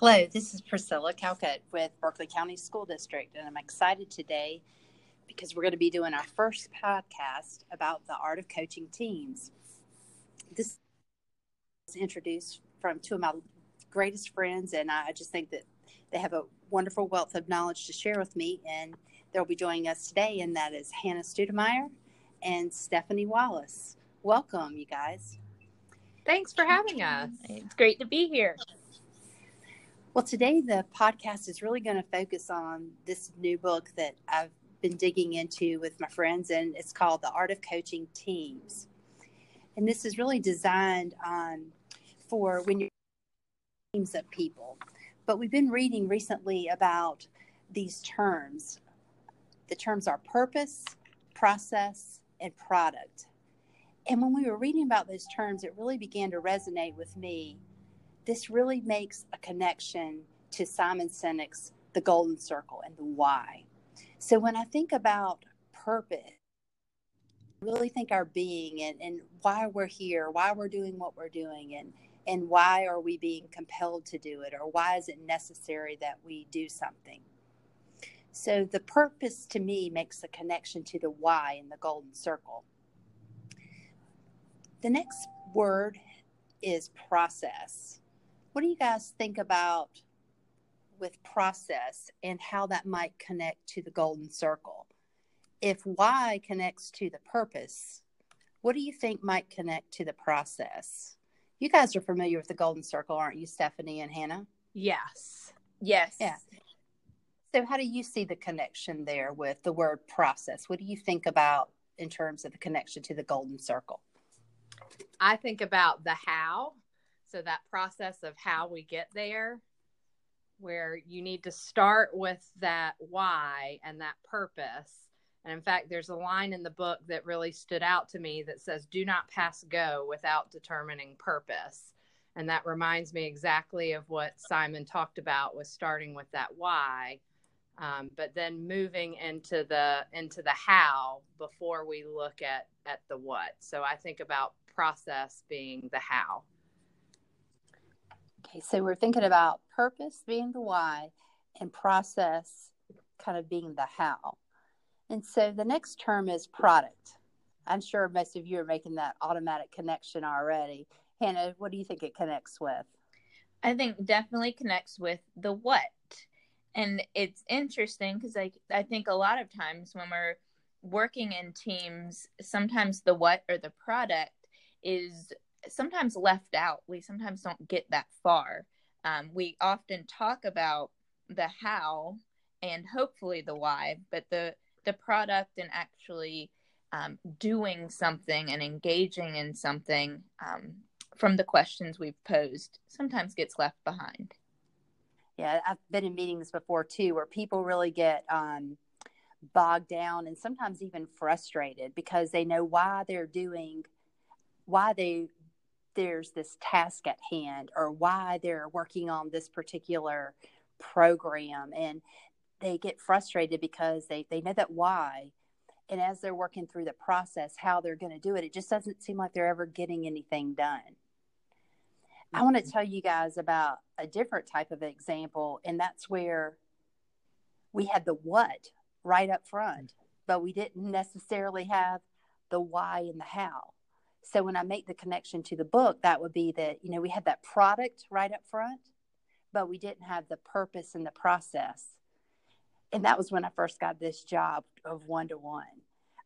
Hello, this is Priscilla Calcutt with Berkeley County School District, and I'm excited today because we're going to be doing our first podcast about the art of coaching teams. This is introduced from two of my greatest friends, and I just think that they have a wonderful wealth of knowledge to share with me, and they'll be joining us today, and that is Hannah Studemeyer and Stephanie Wallace. Welcome, you guys. Thanks for having us. It's great to be here. Well, today the podcast is really going to focus on this new book that I've been digging into with my friends, and it's called The Art of Coaching Teams. And this is really designed um, for when you're teams of people. But we've been reading recently about these terms. The terms are purpose, process, and product. And when we were reading about those terms, it really began to resonate with me this really makes a connection to Simon Sinek's The Golden Circle and the why. So when I think about purpose, I really think our being and, and why we're here, why we're doing what we're doing, and and why are we being compelled to do it, or why is it necessary that we do something? So the purpose to me makes a connection to the why in the golden circle. The next word is process. What do you guys think about with process and how that might connect to the golden circle? If why connects to the purpose, what do you think might connect to the process? You guys are familiar with the golden circle, aren't you, Stephanie and Hannah? Yes. Yes. Yeah. So, how do you see the connection there with the word process? What do you think about in terms of the connection to the golden circle? I think about the how so that process of how we get there, where you need to start with that why and that purpose. And in fact, there's a line in the book that really stood out to me that says, Do not pass go without determining purpose. And that reminds me exactly of what Simon talked about was starting with that why. Um, but then moving into the into the how before we look at at the what so i think about process being the how Okay, so we're thinking about purpose being the why and process kind of being the how. And so the next term is product. I'm sure most of you are making that automatic connection already. Hannah, what do you think it connects with? I think definitely connects with the what. And it's interesting because I, I think a lot of times when we're working in teams, sometimes the what or the product is sometimes left out. We sometimes don't get that far. Um, we often talk about the how and hopefully the why, but the the product and actually um, doing something and engaging in something um, from the questions we've posed sometimes gets left behind. Yeah, I've been in meetings before too where people really get um, bogged down and sometimes even frustrated because they know why they're doing why they there's this task at hand or why they're working on this particular program and they get frustrated because they, they know that why. And as they're working through the process how they're going to do it it just doesn't seem like they're ever getting anything done. I want to mm-hmm. tell you guys about a different type of example and that's where we had the what right up front but we didn't necessarily have the why and the how so when I make the connection to the book, that would be that, you know, we had that product right up front, but we didn't have the purpose and the process. And that was when I first got this job of one to one.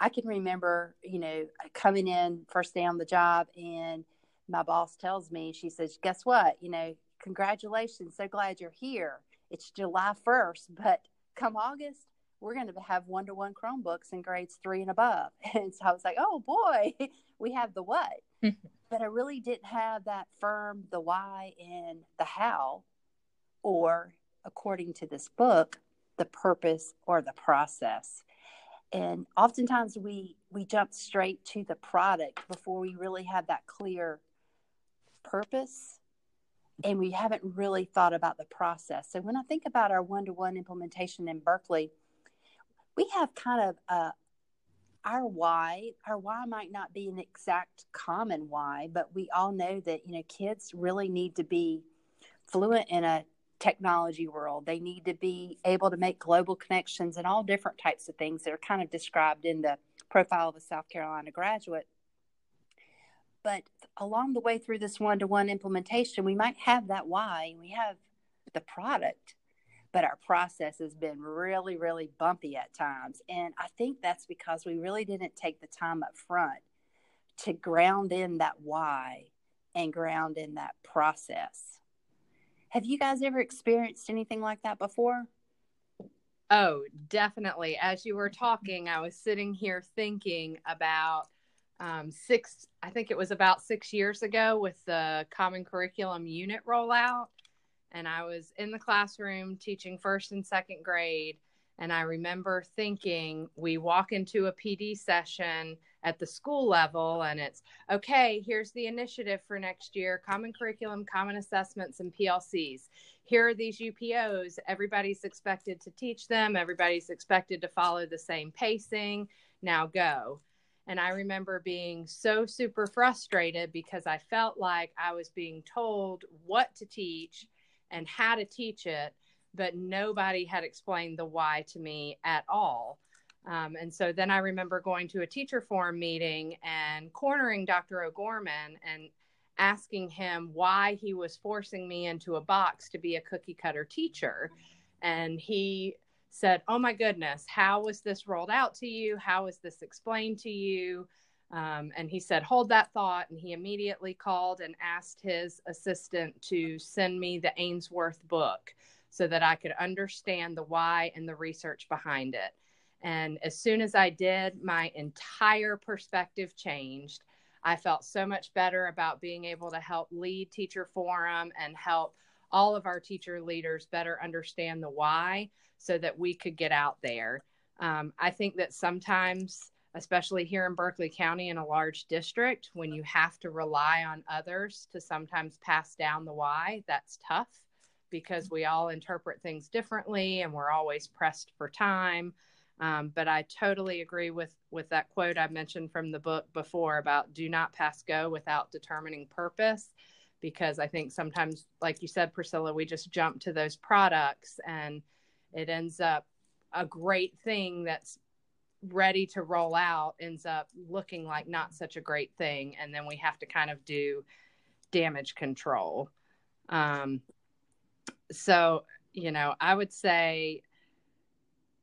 I can remember, you know, coming in first day on the job and my boss tells me, she says, guess what? You know, congratulations. So glad you're here. It's July 1st, but come August, we're going to have one to one Chromebooks in grades three and above. And so I was like, oh boy, we have the what. but I really didn't have that firm, the why and the how, or according to this book, the purpose or the process. And oftentimes we we jump straight to the product before we really have that clear purpose and we haven't really thought about the process. So when I think about our one-to-one implementation in Berkeley, we have kind of a our why our why might not be an exact common why but we all know that you know kids really need to be fluent in a technology world. They need to be able to make global connections and all different types of things that are kind of described in the profile of a South Carolina graduate. But along the way through this one to one implementation, we might have that why, we have the product, but our process has been really, really bumpy at times. And I think that's because we really didn't take the time up front to ground in that why and ground in that process. Have you guys ever experienced anything like that before? Oh, definitely. As you were talking, I was sitting here thinking about um, six, I think it was about six years ago with the Common Curriculum Unit rollout. And I was in the classroom teaching first and second grade. And I remember thinking, we walk into a PD session at the school level and it's okay here's the initiative for next year common curriculum common assessments and plcs here are these upos everybody's expected to teach them. Everybody's expected to follow the same pacing. Now go. And i remember being so super frustrated because i felt like i was being told what to teach and how to teach it but nobody had explained the why to me at all um, and so then I remember going to a teacher forum meeting and cornering Dr. O'Gorman and asking him why he was forcing me into a box to be a cookie cutter teacher. And he said, Oh my goodness, how was this rolled out to you? How was this explained to you? Um, and he said, Hold that thought. And he immediately called and asked his assistant to send me the Ainsworth book so that I could understand the why and the research behind it. And as soon as I did, my entire perspective changed. I felt so much better about being able to help lead Teacher Forum and help all of our teacher leaders better understand the why so that we could get out there. Um, I think that sometimes, especially here in Berkeley County in a large district, when you have to rely on others to sometimes pass down the why, that's tough because we all interpret things differently and we're always pressed for time. Um, but I totally agree with with that quote I mentioned from the book before about do not pass go without determining purpose, because I think sometimes, like you said, Priscilla, we just jump to those products and it ends up a great thing that's ready to roll out ends up looking like not such a great thing, and then we have to kind of do damage control. Um, so you know, I would say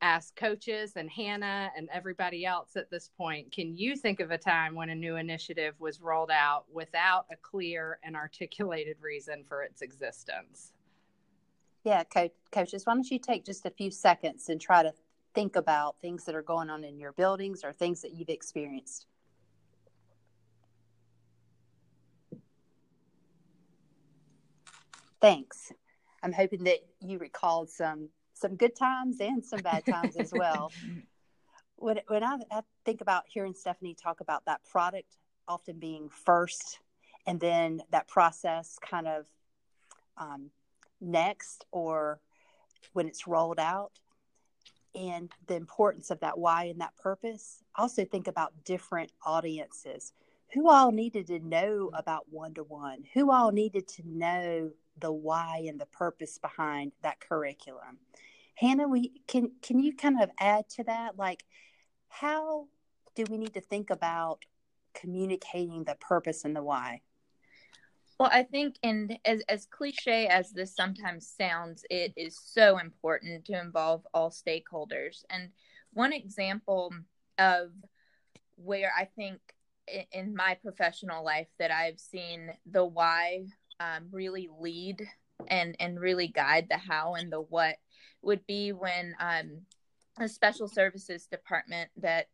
ask coaches and Hannah and everybody else at this point can you think of a time when a new initiative was rolled out without a clear and articulated reason for its existence? Yeah, co- coaches, why don't you take just a few seconds and try to think about things that are going on in your buildings or things that you've experienced? Thanks. I'm hoping that you recalled some some good times and some bad times as well. When, when I, I think about hearing Stephanie talk about that product often being first and then that process kind of um, next or when it's rolled out and the importance of that why and that purpose. Also think about different audiences. Who all needed to know mm-hmm. about one to one? Who all needed to know the why and the purpose behind that curriculum? Hannah, we can can you kind of add to that? Like, how do we need to think about communicating the purpose and the why? Well, I think, and as, as cliche as this sometimes sounds, it is so important to involve all stakeholders. And one example of where I think in my professional life that I've seen the why um, really lead and and really guide the how and the what would be when um, a special services department that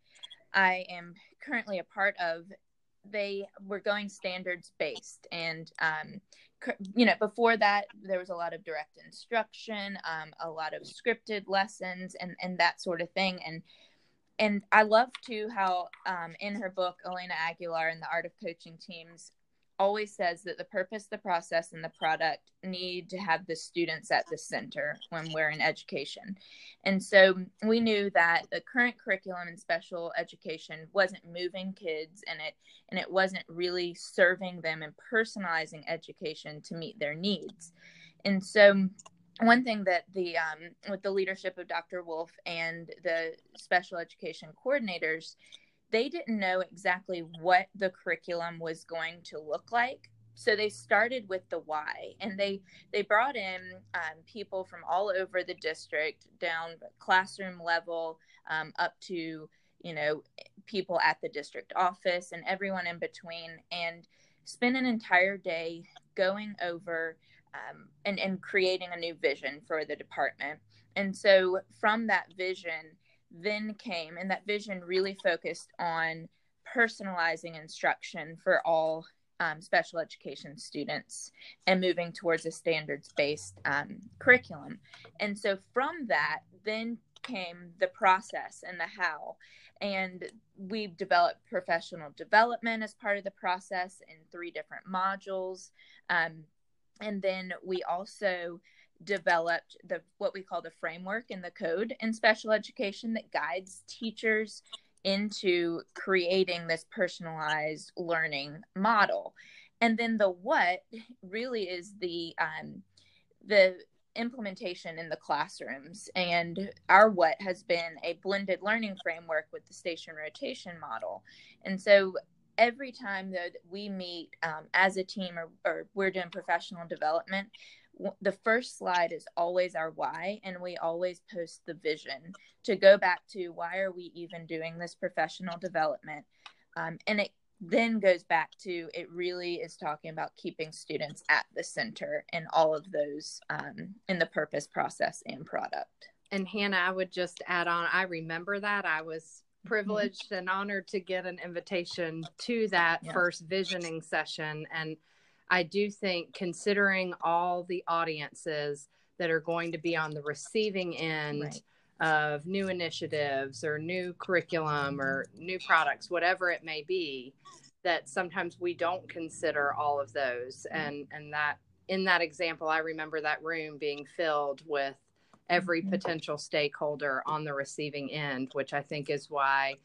I am currently a part of, they were going standards based. And, um, you know, before that, there was a lot of direct instruction, um, a lot of scripted lessons, and, and that sort of thing. And and I love too how um, in her book, Elena Aguilar and the Art of Coaching Teams always says that the purpose, the process, and the product need to have the students at the center when we're in education. And so we knew that the current curriculum in special education wasn't moving kids and it and it wasn't really serving them and personalizing education to meet their needs. And so one thing that the um, with the leadership of Dr. Wolf and the special education coordinators, they didn't know exactly what the curriculum was going to look like. So they started with the why, and they they brought in um, people from all over the district, down classroom level, um, up to you know people at the district office and everyone in between, and spent an entire day going over um, and, and creating a new vision for the department. And so from that vision, then came, and that vision really focused on personalizing instruction for all um, special education students and moving towards a standards based um, curriculum. And so from that, then came the process and the how. And we've developed professional development as part of the process in three different modules. Um, and then we also developed the what we call the framework and the code in special education that guides teachers into creating this personalized learning model. And then the what really is the um, the implementation in the classrooms. And our what has been a blended learning framework with the station rotation model. And so every time though that we meet um, as a team or, or we're doing professional development the first slide is always our why and we always post the vision to go back to why are we even doing this professional development um, and it then goes back to it really is talking about keeping students at the center in all of those um, in the purpose process and product and hannah i would just add on i remember that i was privileged and honored to get an invitation to that yeah. first visioning session. And I do think, considering all the audiences that are going to be on the receiving end right. of new initiatives or new curriculum or new products, whatever it may be, that sometimes we don't consider all of those. And, and that in that example, I remember that room being filled with every mm-hmm. potential stakeholder on the receiving end, which I think is why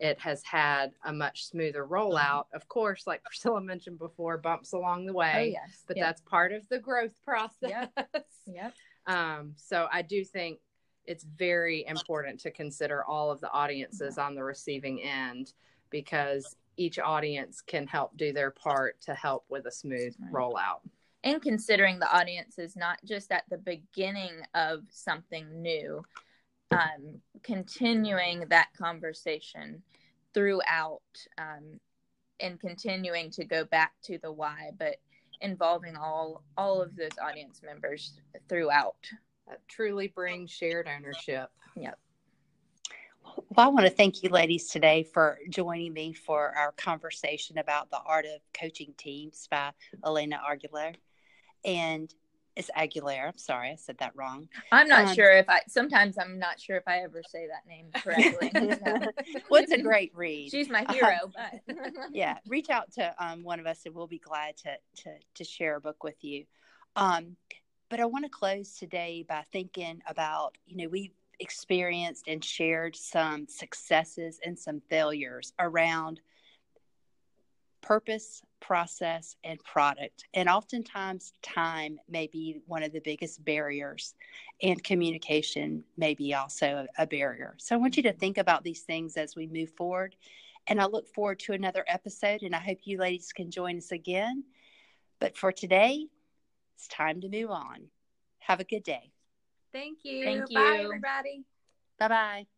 it has had a much smoother rollout. Of course, like Priscilla mentioned before, bumps along the way. Oh, yes. But yep. that's part of the growth process. Yep. yep. Um, so I do think it's very important to consider all of the audiences on the receiving end because each audience can help do their part to help with a smooth right. rollout and considering the audience is not just at the beginning of something new um, continuing that conversation throughout um, and continuing to go back to the why but involving all all of those audience members throughout. That truly brings shared ownership. Yep. Well, I want to thank you, ladies, today for joining me for our conversation about the art of coaching teams by Elena Aguilar. And it's Aguilera. I'm sorry, I said that wrong. I'm not um, sure if I. Sometimes I'm not sure if I ever say that name correctly. well, it's a great read. She's my hero, but yeah, reach out to um, one of us, and we'll be glad to to to share a book with you. Um, but I want to close today by thinking about you know we've experienced and shared some successes and some failures around purpose, process, and product. And oftentimes, time may be one of the biggest barriers, and communication may be also a, barrier. So, I want you to think about these things as we move forward. And I look forward to another episode, and I hope you ladies can join us again. But for today, it's time to move on. Have a good day. Thank you. Thank you. Bye, everybody. Bye bye.